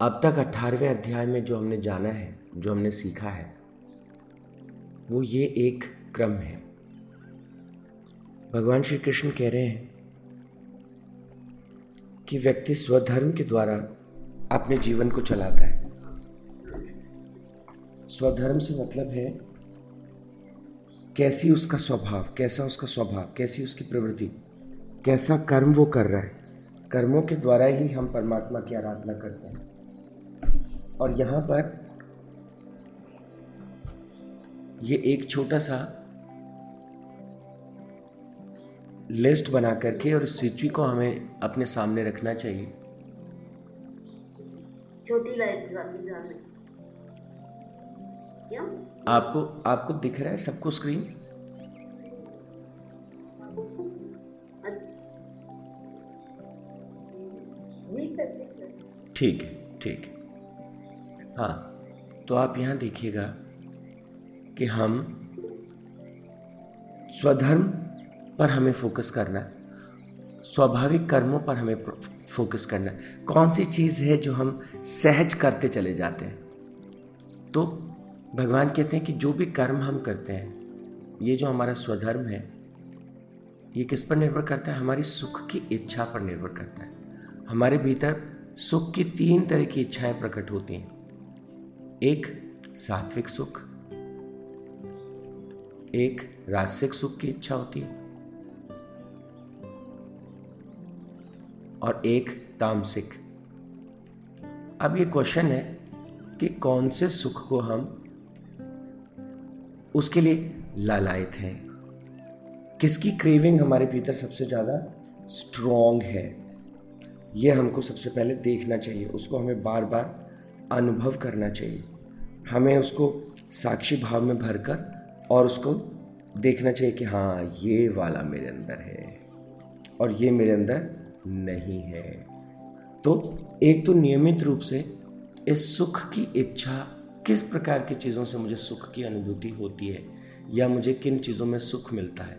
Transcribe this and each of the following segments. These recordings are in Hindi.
अब तक अट्ठारहवें अध्याय में जो हमने जाना है, जो हमने सीखा है, वो ये एक क्रम है। भगवान श्री कृष्ण कह रहे हैं कि व्यक्ति स्वधर्म के द्वारा अपने जीवन को चलाता है। स्वधर्म से मतलब है कैसी उसका स्वभाव, कैसा उसका स्वभाव, कैसी उसकी प्रवृत्ति, कैसा कर्म वो कर रहा है। कर्मों के द्वारा ही हम परमात्मा की आराधना करते हैं। और यहाँ पर ये एक छोटा सा लिस्ट बना करके और इस सूची को हमें अपने सामने रखना चाहिए। छोटी लाइट आपको आपको दिख रहा है सबको स्क्रीन ठीक है ठीक है। हाँ तो आप यहाँ देखिएगा कि हम स्वधर्म पर हमें फोकस करना है, स्वाभाविक कर्मों पर हमें फोकस करना है। कौन सी चीज़ है जो हम सहज करते चले जाते हैं? तो भगवान कहते हैं कि जो भी कर्म हम करते हैं, ये जो हमारा स्वधर्म है, ये किस पर निर्भर करता है? हमारी सुख की इच्छा पर निर्भर करता है। हमारे भीतर सुख की तीन तरह की इच्छाएँ प्रकट होती हैं। एक सात्विक सुख, एक रासिक सुख की इच्छा होती है, और एक तामसिक। अब ये क्वेश्चन है कि कौन से सुख को हम उसके लिए लालायत हैं? किसकी क्रेविंग हमारे भीतर सबसे ज़्यादा स्ट्रॉन्ग है? ये हमको सबसे पहले देखना चाहिए, उसको हमें बार बार अनुभव करना चाहिए। हमें उसको साक्षी भाव में भरकर और उसको देखना चाहिए कि हाँ ये वाला मेरे अंदर है और ये मेरे अंदर नहीं है। तो एक तो नियमित रूप से इस सुख की इच्छा किस प्रकार की चीज़ों से मुझे सुख की अनुभूति होती है या मुझे किन चीज़ों में सुख मिलता है,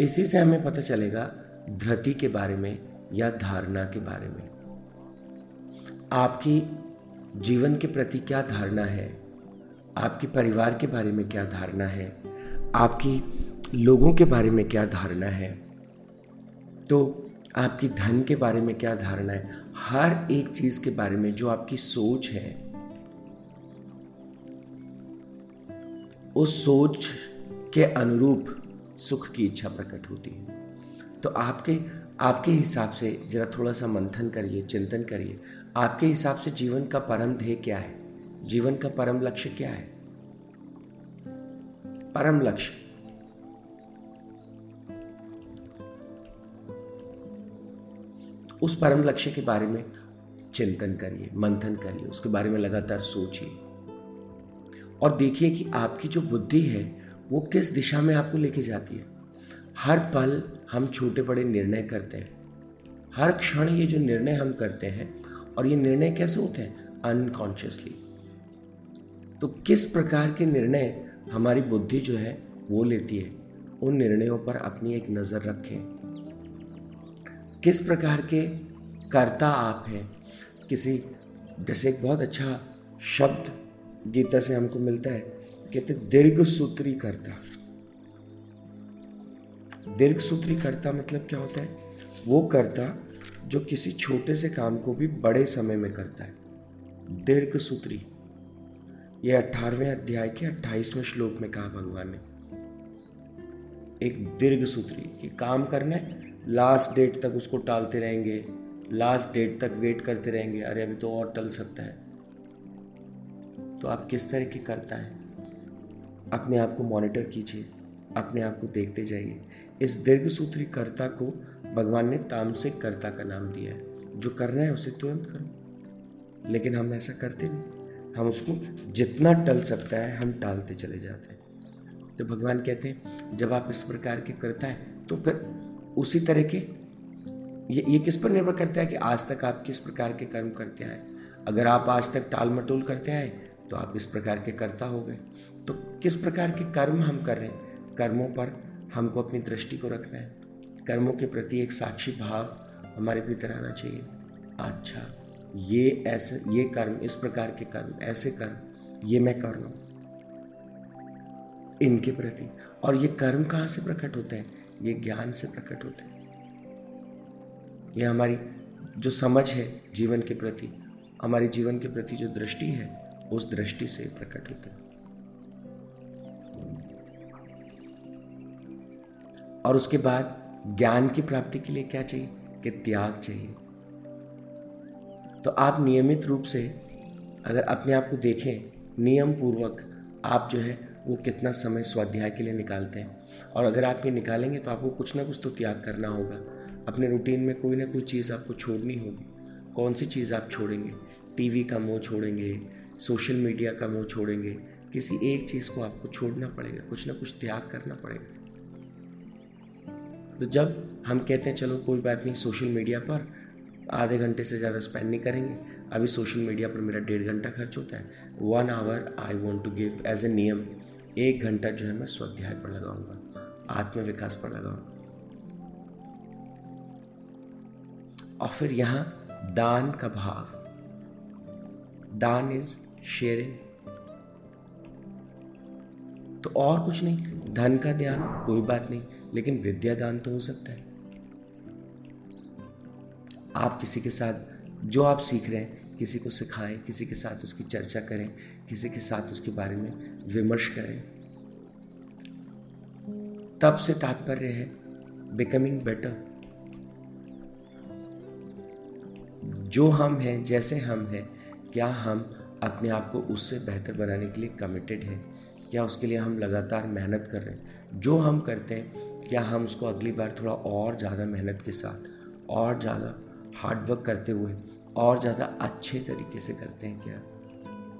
इसी से हमें पता चलेगा धरती के बारे में या धारणा के बारे में। आपकी जीवन के प्रति क्या धारणा है? आपके परिवार के बारे में क्या धारणा है? आपकी लोगों के बारे में क्या धारणा है? तो आपकी धन के बारे में क्या धारणा है? हर एक चीज़ के बारे में जो आपकी सोच है, उस सोच के अनुरूप सुख की इच्छा प्रकट होती है। तो आपके आपके हिसाब से जरा थोड़ा सा मंथन करिए, चिंतन करिए। आपके हिसाब से जीवन का परम ध्येय क्या है? जीवन का परम लक्ष्य क्या है? परम लक्ष्य। उस परम लक्ष्य के बारे में चिंतन करिए, मंथन करिए। उसके बारे में लगातार सोचिए। और देखिए कि आपकी जो बुद्धि है, वो किस दिशा में आपको लेके जाती है। हर पल हम छोटे बड़े निर्णय करते हैं। हर क्षण ये जो निर्णय हम करते हैं और ये निर्णय कैसे होते हैं? अनकॉन्शियसली तो किस प्रकार के निर्णय हमारी बुद्धि जो है, वो लेती है? उन निर्णयों पर अपनी एक नज़र रखें। किस प्रकार के कर्ता आप हैं? किसी, जैसे एक बहुत अच्छा शब्द गीता से हमको मिलता है, कहते दीर्घ सूत्री कर्ता। दीर्घ सूत्री कर्ता मतलब क्या होता है? वो कर्ता जो किसी छोटे से काम को भी बड़े समय में करता है। दीर्घ सूत्री ये अठारहवें अध्याय के अट्ठाईसवें श्लोक में कहा भगवान ने। एक दीर्घ सूत्री कि काम करना है लास्ट डेट तक उसको टालते रहेंगे लास्ट डेट तक वेट करते रहेंगे, अरे अभी तो और टल सकता है। तो आप किस तरह की करता है? अपने आप को मॉनिटर कीजिए, अपने आप को देखते जाइए। इस दीर्घ सूत्री कर्ता को भगवान ने तामसिक कर्ता का नाम दिया है। जो करना है उसे तुरंत करो। लेकिन हम ऐसा करते नहीं। हम उसको जितना टल सकता है, हम टालते चले जाते हैं। तो भगवान कहते हैं, जब आप इस प्रकार के करता है तो फिर उसी तरह के, ये ये किस पर निर्भर करता है कि आज तक आप किस प्रकार के कर्म करते आए? अगर आप आज तक टाल मटोल करते आए तो आप इस प्रकार के कर्ता हो गए। तो किस प्रकार के कर्म हम कर रहे हैं? कर्मों पर हमको अपनी दृष्टि को रखना है। कर्मों के प्रति एक साक्षी भाव हमारे भीतर आना चाहिए। अच्छा ये ऐसे, ये कर्म, इस प्रकार के कर्म, ऐसे कर्म, ये मैं कर हूँ इनके प्रति। और ये कर्म कहाँ से प्रकट होते हैं? ये ज्ञान से प्रकट होते हैं। ये हमारी जो समझ है जीवन के प्रति, हमारे जीवन के प्रति जो दृष्टि है, उस दृष्टि से प्रकट होते हैं। और उसके बाद ज्ञान की प्राप्ति के लिए क्या चाहिए? कि त्याग चाहिए। तो आप नियमित रूप से अगर अपने आप को देखें नियम पूर्वक आप जो है वो कितना समय स्वाध्याय के लिए निकालते हैं। और अगर आप ये निकालेंगे तो आपको कुछ ना कुछ तो त्याग करना होगा। अपने रूटीन में कोई ना कोई चीज़ आपको छोड़नी होगी। कौन सी चीज़ आप छोड़ेंगे? टीवी का मोह छोड़ेंगे, सोशल मीडिया का मोह छोड़ेंगे, किसी एक चीज़ को आपको छोड़ना पड़ेगा, कुछ ना कुछ त्याग करना पड़ेगा। तो जब हम कहते हैं, चलो, कोई बात नहीं सोशल मीडिया पर आधे घंटे से ज़्यादा स्पेंड नहीं करेंगे। अभी सोशल मीडिया पर मेरा डेढ़ घंटा खर्च होता है। One hour I want to give as a नियम। एक घंटा जो है मैं स्वाध्याय पर लगाऊँगा आत्म विकास पर लगाऊँगा। और फिर यहाँ दान का भाव। दान इज़ शेयरिंग तो और कुछ नहीं, धन का ध्यान, कोई बात नहीं। लेकिन विद्या दान तो हो सकता है। आप किसी के साथ, जो आप सीख रहे हैं, किसी को सिखाएँ, किसी के साथ उसकी चर्चा करें, किसी के साथ उसके बारे में विमर्श करें, तब से तात्पर्य है बिकमिंग बेटर जो हम हैं, जैसे हम हैं, क्या हम अपने आप को उससे बेहतर बनाने के लिए कमिटेड हैं? क्या उसके लिए हम लगातार मेहनत कर रहे हैं? जो हम करते हैं क्या हम उसको अगली बार थोड़ा और ज़्यादा मेहनत के साथ, और ज़्यादा हार्डवर्क करते हुए, और ज़्यादा अच्छे तरीके से करते हैं क्या?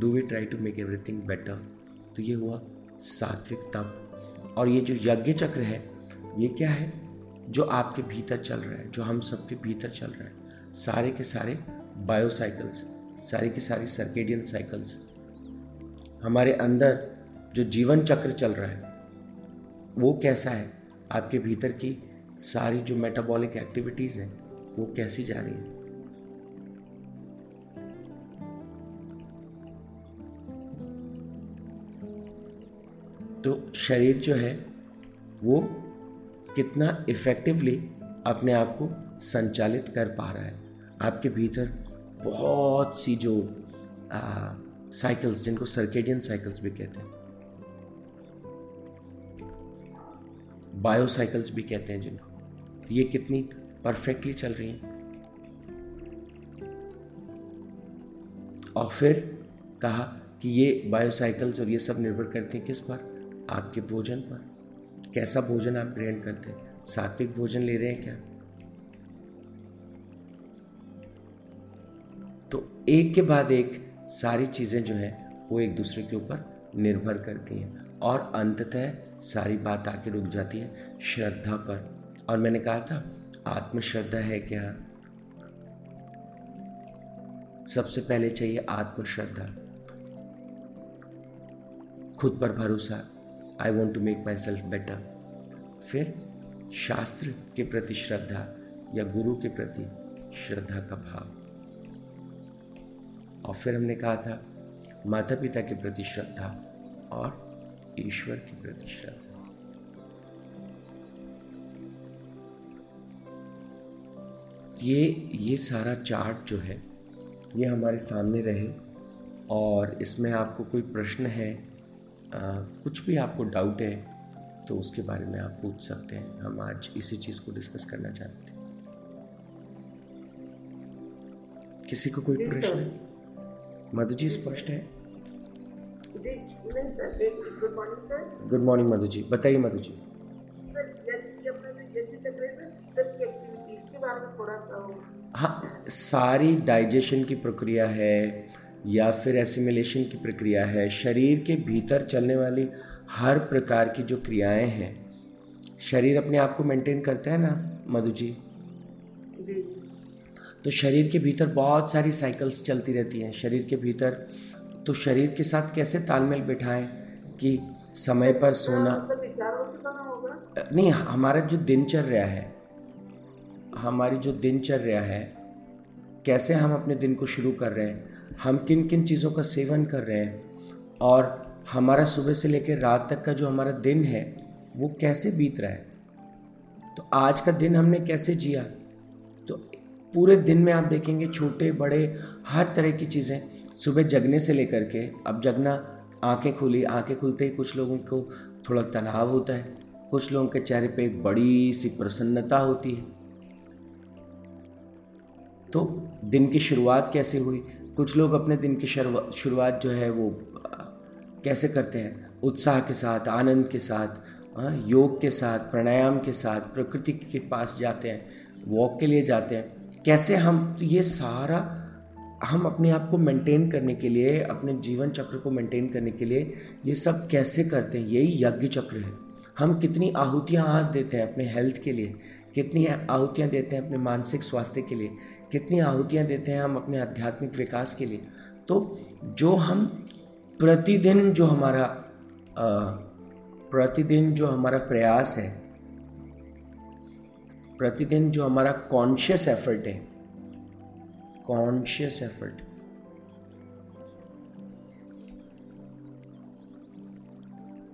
Do we try to make everything better तो ये हुआ सात्विक तप और ये जो यज्ञ चक्र है, ये क्या है? जो आपके भीतर चल रहा है, जो हम सबके भीतर चल रहा है। सारे के सारे बायोसाइकिल्स सारे के सारी सर्केडियन साइकिल्स हमारे अंदर जो जीवन चक्र चल रहा है, वो कैसा है? आपके भीतर की सारी जो मेटाबॉलिक एक्टिविटीज़ हैं, वो कैसी जा रही हैं? तो शरीर जो है, वो कितना इफ़ेक्टिवली अपने आप को संचालित कर पा रहा है। आपके भीतर बहुत सी जो साइकिल्स जिनको सर्केडियन साइकिल्स भी कहते हैं बायोसाइकिल्स भी कहते हैं जिनको। ये कितनी परफेक्टली चल रही हैं। और फिर कहा कि ये बायोसाइकिल्स और ये सब निर्भर करते हैं किस पर? आपके भोजन पर। कैसा भोजन आप ग्रहण करते हैं? सात्विक भोजन ले रहे हैं क्या? तो एक के बाद एक सारी चीज़ें जो है, वो एक दूसरे के ऊपर निर्भर करती हैं। और अंततः सारी बात आके रुक जाती है श्रद्धा पर। और मैंने कहा था, आत्मश्रद्धा है क्या? सबसे पहले चाहिए आत्मश्रद्धा। खुद पर भरोसा। I want to make myself better फिर शास्त्र के प्रति श्रद्धा या गुरु के प्रति श्रद्धा का भाव। और फिर हमने कहा था माता पिता के प्रति श्रद्धा और ईश्वर के प्रति श्रद्धा ये ये सारा चार्ट जो है ये हमारे सामने रहे और इसमें आपको कोई प्रश्न है आ, कुछ भी आपको डाउट है तो उसके बारे में आप पूछ सकते हैं। हम आज इसी चीज़ को डिस्कस करना चाहते थे किसी को कोई प्रश्न? मधु जी स्पष्ट है? गुड मॉर्निंग मधु जी बताइए मधु जी हाँ सारी डाइजेशन की प्रक्रिया है या फिर एसिमिलेशन की प्रक्रिया है शरीर के भीतर चलने वाली हर प्रकार की जो क्रियाएँ हैं शरीर अपने आप को मेंटेन करता है ना मधु जी। जी तो शरीर के भीतर बहुत सारी साइकिल्स चलती रहती हैं। शरीर के भीतर तो शरीर के साथ कैसे तालमेल बिठाएँ कि समय पर सोना? नहीं हमारा जो दिनचर्या है हमारी जो दिनचर्या है कैसे हम अपने दिन को शुरू कर रहे हैं हम किन किन चीज़ों का सेवन कर रहे हैं और हमारा सुबह से लेकर रात तक का जो हमारा दिन है वो कैसे बीत रहा है? तो आज का दिन हमने कैसे जिया? पूरे दिन में आप देखेंगे छोटे, बड़े, हर तरह की चीज़ें। सुबह जगने से लेकर के अब जगना, आँखें खुली, आँखें खुलते ही कुछ लोगों को थोड़ा तनाव होता है। कुछ लोगों के चेहरे पे एक बड़ी सी प्रसन्नता होती है। तो दिन की शुरुआत कैसे हुई? कुछ लोग अपने दिन की शुरुआत जो है वो, कैसे करते हैं? उत्साह के साथ, आनंद के साथ योग के साथ, प्राणायाम के साथ, प्रकृति के पास जाते हैं, वॉक के लिए जाते हैं। कैसे हम ये सारा हम अपने आप को मेंटेन करने के लिए, अपने जीवन चक्र को मेंटेन करने के लिए, ये सब कैसे करते हैं? यही यज्ञ चक्र है। हम कितनी आहुतियाँ आज देते हैं अपने हेल्थ के लिए, कितनी आहुतियाँ देते हैं अपने मानसिक स्वास्थ्य के लिए, कितनी आहुतियाँ देते हैं हम अपने आध्यात्मिक विकास के लिए। तो जो हम प्रतिदिन जो हमारा प्रतिदिन जो हमारा प्रयास है प्रतिदिन जो हमारा कॉन्शियस एफर्ट है कॉन्शियस एफर्ट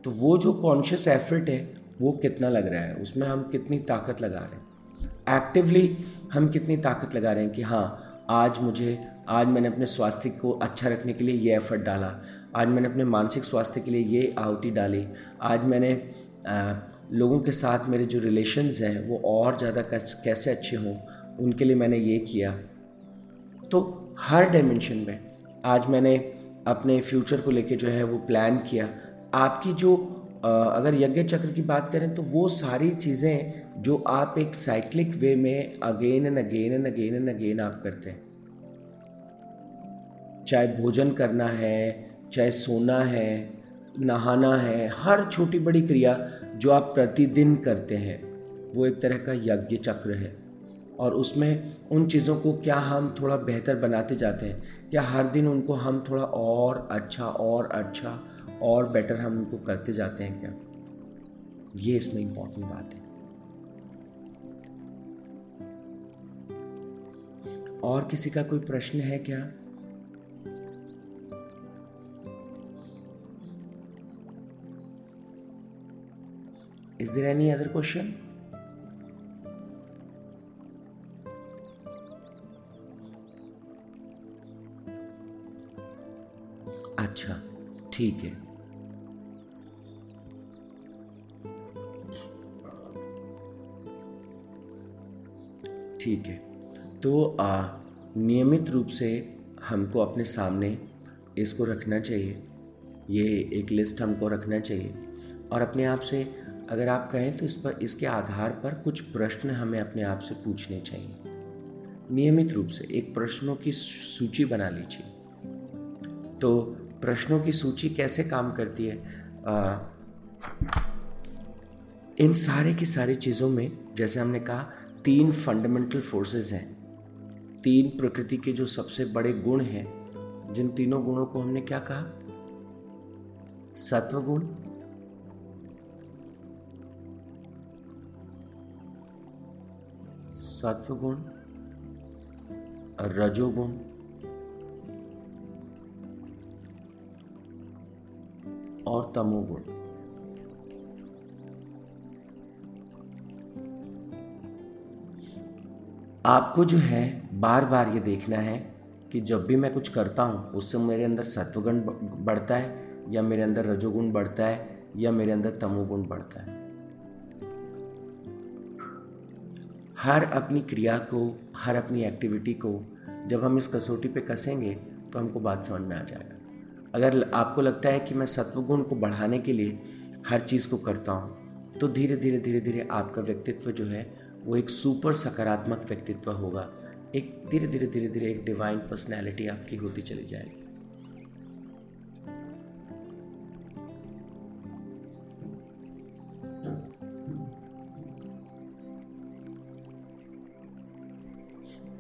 तो वो जो कॉन्शियस एफर्ट है वो कितना लग रहा है? उसमें हम कितनी ताकत लगा रहे हैं? एक्टिवली हम कितनी ताकत लगा रहे हैं कि हाँ आज मुझे आज मैंने अपने स्वास्थ्य को अच्छा रखने के लिए ये एफर्ट डाला। आज मैंने अपने मानसिक स्वास्थ्य के लिए ये आहुति डाली। आज मैंने आ, लोगों के साथ मेरे जो रिलेशंस हैं, वो और ज़्यादा कैसे अच्छे हों, उनके लिए मैंने ये किया। तो हर डायमेंशन में आज मैंने अपने फ्यूचर को लेके जो है, वो प्लान किया। आपकी जो अगर यज्ञ चक्र की बात करें तो वो सारी चीज़ें जो आप एक साइक्लिक वे में again and again and again and again आप करते हैं। चाहे भोजन करना है, चाहे सोना है नहाना है, हर छोटी बड़ी क्रिया जो आप प्रतिदिन करते हैं, वो एक तरह का यज्ञ चक्र है। और उसमें उन चीज़ों को क्या हम थोड़ा बेहतर बनाते जाते हैं, क्या हर दिन उनको हम थोड़ा और अच्छा और अच्छा और बेटर हम उनको करते जाते हैं क्या? ये इसमें इम्पोर्टेंट बात है। और किसी का कोई प्रश्न है क्या? Is there any other question अच्छा ठीक है। ठीक है। तो आ, नियमित रूप से हमको अपने सामने इसको रखना चाहिए। ये एक लिस्ट हमको रखना चाहिए। और अपने आप से अगर आप कहें तो इस पर इसके आधार पर कुछ प्रश्न हमें अपने आप से पूछने चाहिए। नियमित रूप से एक प्रश्नों की सूची बना लीजिए। तो प्रश्नों की सूची कैसे काम करती है? आ, इन सारे की सारी चीज़ों में जैसे हमने कहा तीन फंडामेंटल फोर्सेस हैं। तीन प्रकृति के जो सबसे बड़े गुण हैं जिन तीनों गुणों को हमने क्या कहा? सत्व गुण सत्व गुण रजोगुण। और तमोगुण। आपको जो है बार बार ये देखना है कि जब भी मैं कुछ करता हूँ, उससे मेरे अंदर सत्वगुण बढ़ता है, या मेरे अंदर रजोगुण बढ़ता है, या मेरे अंदर तमोगुण बढ़ता है। हर अपनी क्रिया को, हर अपनी एक्टिविटी को, जब हम इस कसौटी पे कसेंगे तो हमको बात समझ में आ जाएगा। अगर आपको लगता है कि मैं सत्वगुण को बढ़ाने के लिए हर चीज़ को करता हूँ तो धीरे धीरे धीरे धीरे आपका व्यक्तित्व जो है, वो एक सुपर सकारात्मक व्यक्तित्व होगा। एक धीरे धीरे धीरे धीरे एक डिवाइन पर्सनैलिटी आपकी होती चली जाएगी।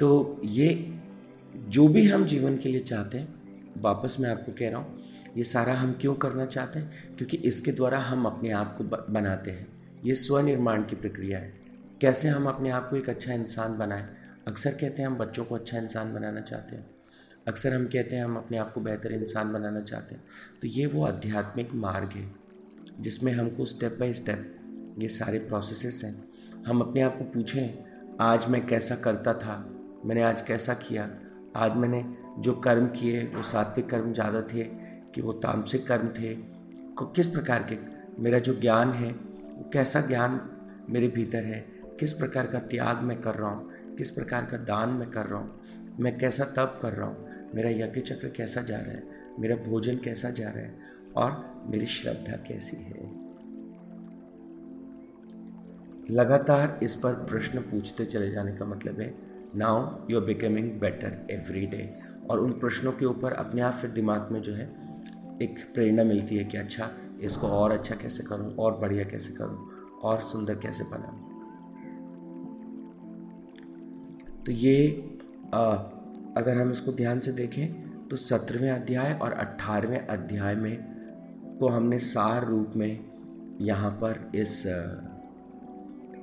तो ये जो भी हम जीवन के लिए चाहते हैं, वापस मैं आपको कह रहा हूँ, ये सारा हम क्यों करना चाहते हैं? क्योंकि इसके द्वारा हम अपने आप को बनाते हैं। ये स्वनिर्माण की प्रक्रिया है। कैसे हम अपने आप को एक अच्छा इंसान बनाएँ? अक्सर कहते हैं हम बच्चों को अच्छा इंसान बनाना चाहते हैं। अक्सर हम कहते हैं हम अपने आप को बेहतर इंसान बनाना चाहते हैं। तो ये वो आध्यात्मिक मार्ग है, जिसमें हमको स्टेप बाय स्टेप ये सारे प्रोसेसेस हैं। हम अपने आप को पूछें, आज मैं कैसा करता था? मैंने आज कैसा किया? आज मैंने जो कर्म किए, वो सात्विक कर्म ज़्यादा थे कि वो तामसिक कर्म थे। को किस प्रकार के मेरा जो ज्ञान है, वो कैसा ज्ञान मेरे भीतर है? किस प्रकार का त्याग मैं कर रहा हूँ? किस प्रकार का दान मैं कर रहा हूँ? मैं कैसा तप कर रहा हूँ? मेरा यज्ञ चक्र कैसा जा रहा है? मेरा भोजन कैसा जा रहा है? और मेरी श्रद्धा कैसी है? लगातार इस पर प्रश्न पूछते चले जाने का मतलब है now you are becoming better every day और उन प्रश्नों के ऊपर अपने आप फिर दिमाग में जो है एक प्रेरणा मिलती है कि अच्छा इसको और अच्छा कैसे करूँ और बढ़िया कैसे करूँ और सुंदर कैसे बनाऊँ। तो ये आ, अगर हम इसको ध्यान से देखें तो सत्रहवें अध्याय और अट्ठारहवें अध्याय में को हमने सार रूप में यहाँ पर इस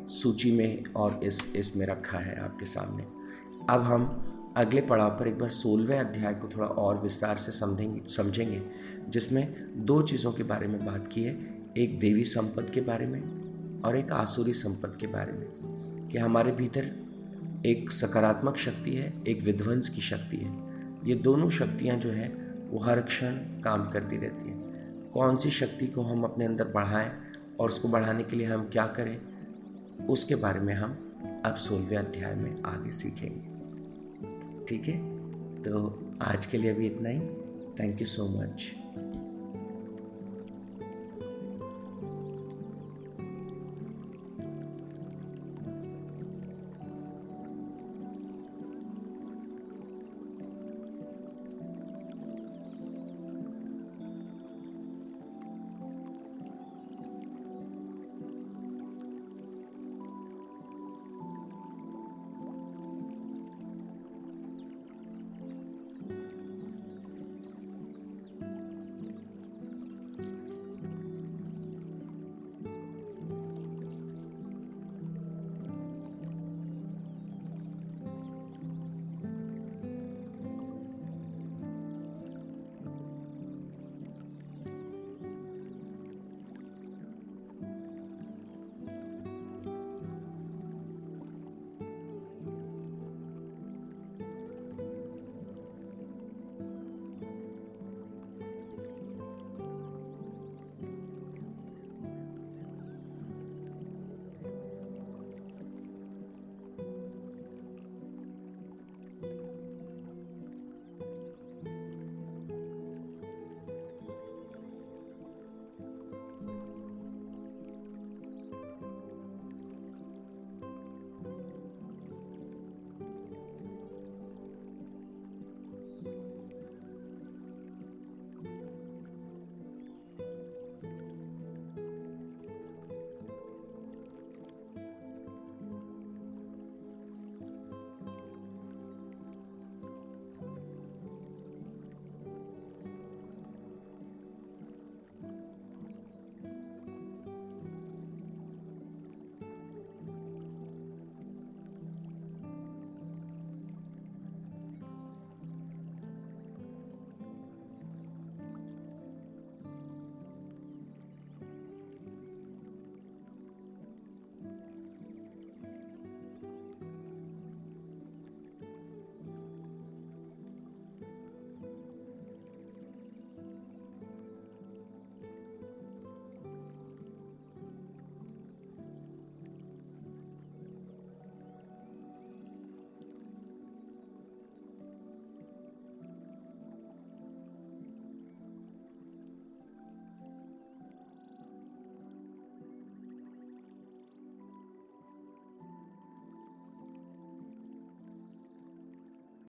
सूची में और इस इसमें रखा है आपके सामने। अब हम अगले पड़ाव पर एक बार सोलहवें अध्याय को थोड़ा और विस्तार से समझेंगे समझेंगे, जिसमें दो चीज़ों के बारे में बात की है। एक देवी संपद के बारे में और एक आसुरी संपद के बारे में, कि हमारे भीतर एक सकारात्मक शक्ति है, एक विध्वंस की शक्ति है। ये दोनों शक्तियाँ जो है, वो हर क्षण काम करती रहती हैं। कौन सी शक्ति को हम अपने अंदर बढ़ाएँ और उसको बढ़ाने के लिए हम क्या करें, उसके बारे में हम अब सोलहवें अध्याय में आगे सीखेंगे। ठीक है? तो आज के लिए अभी इतना ही। Thank you so much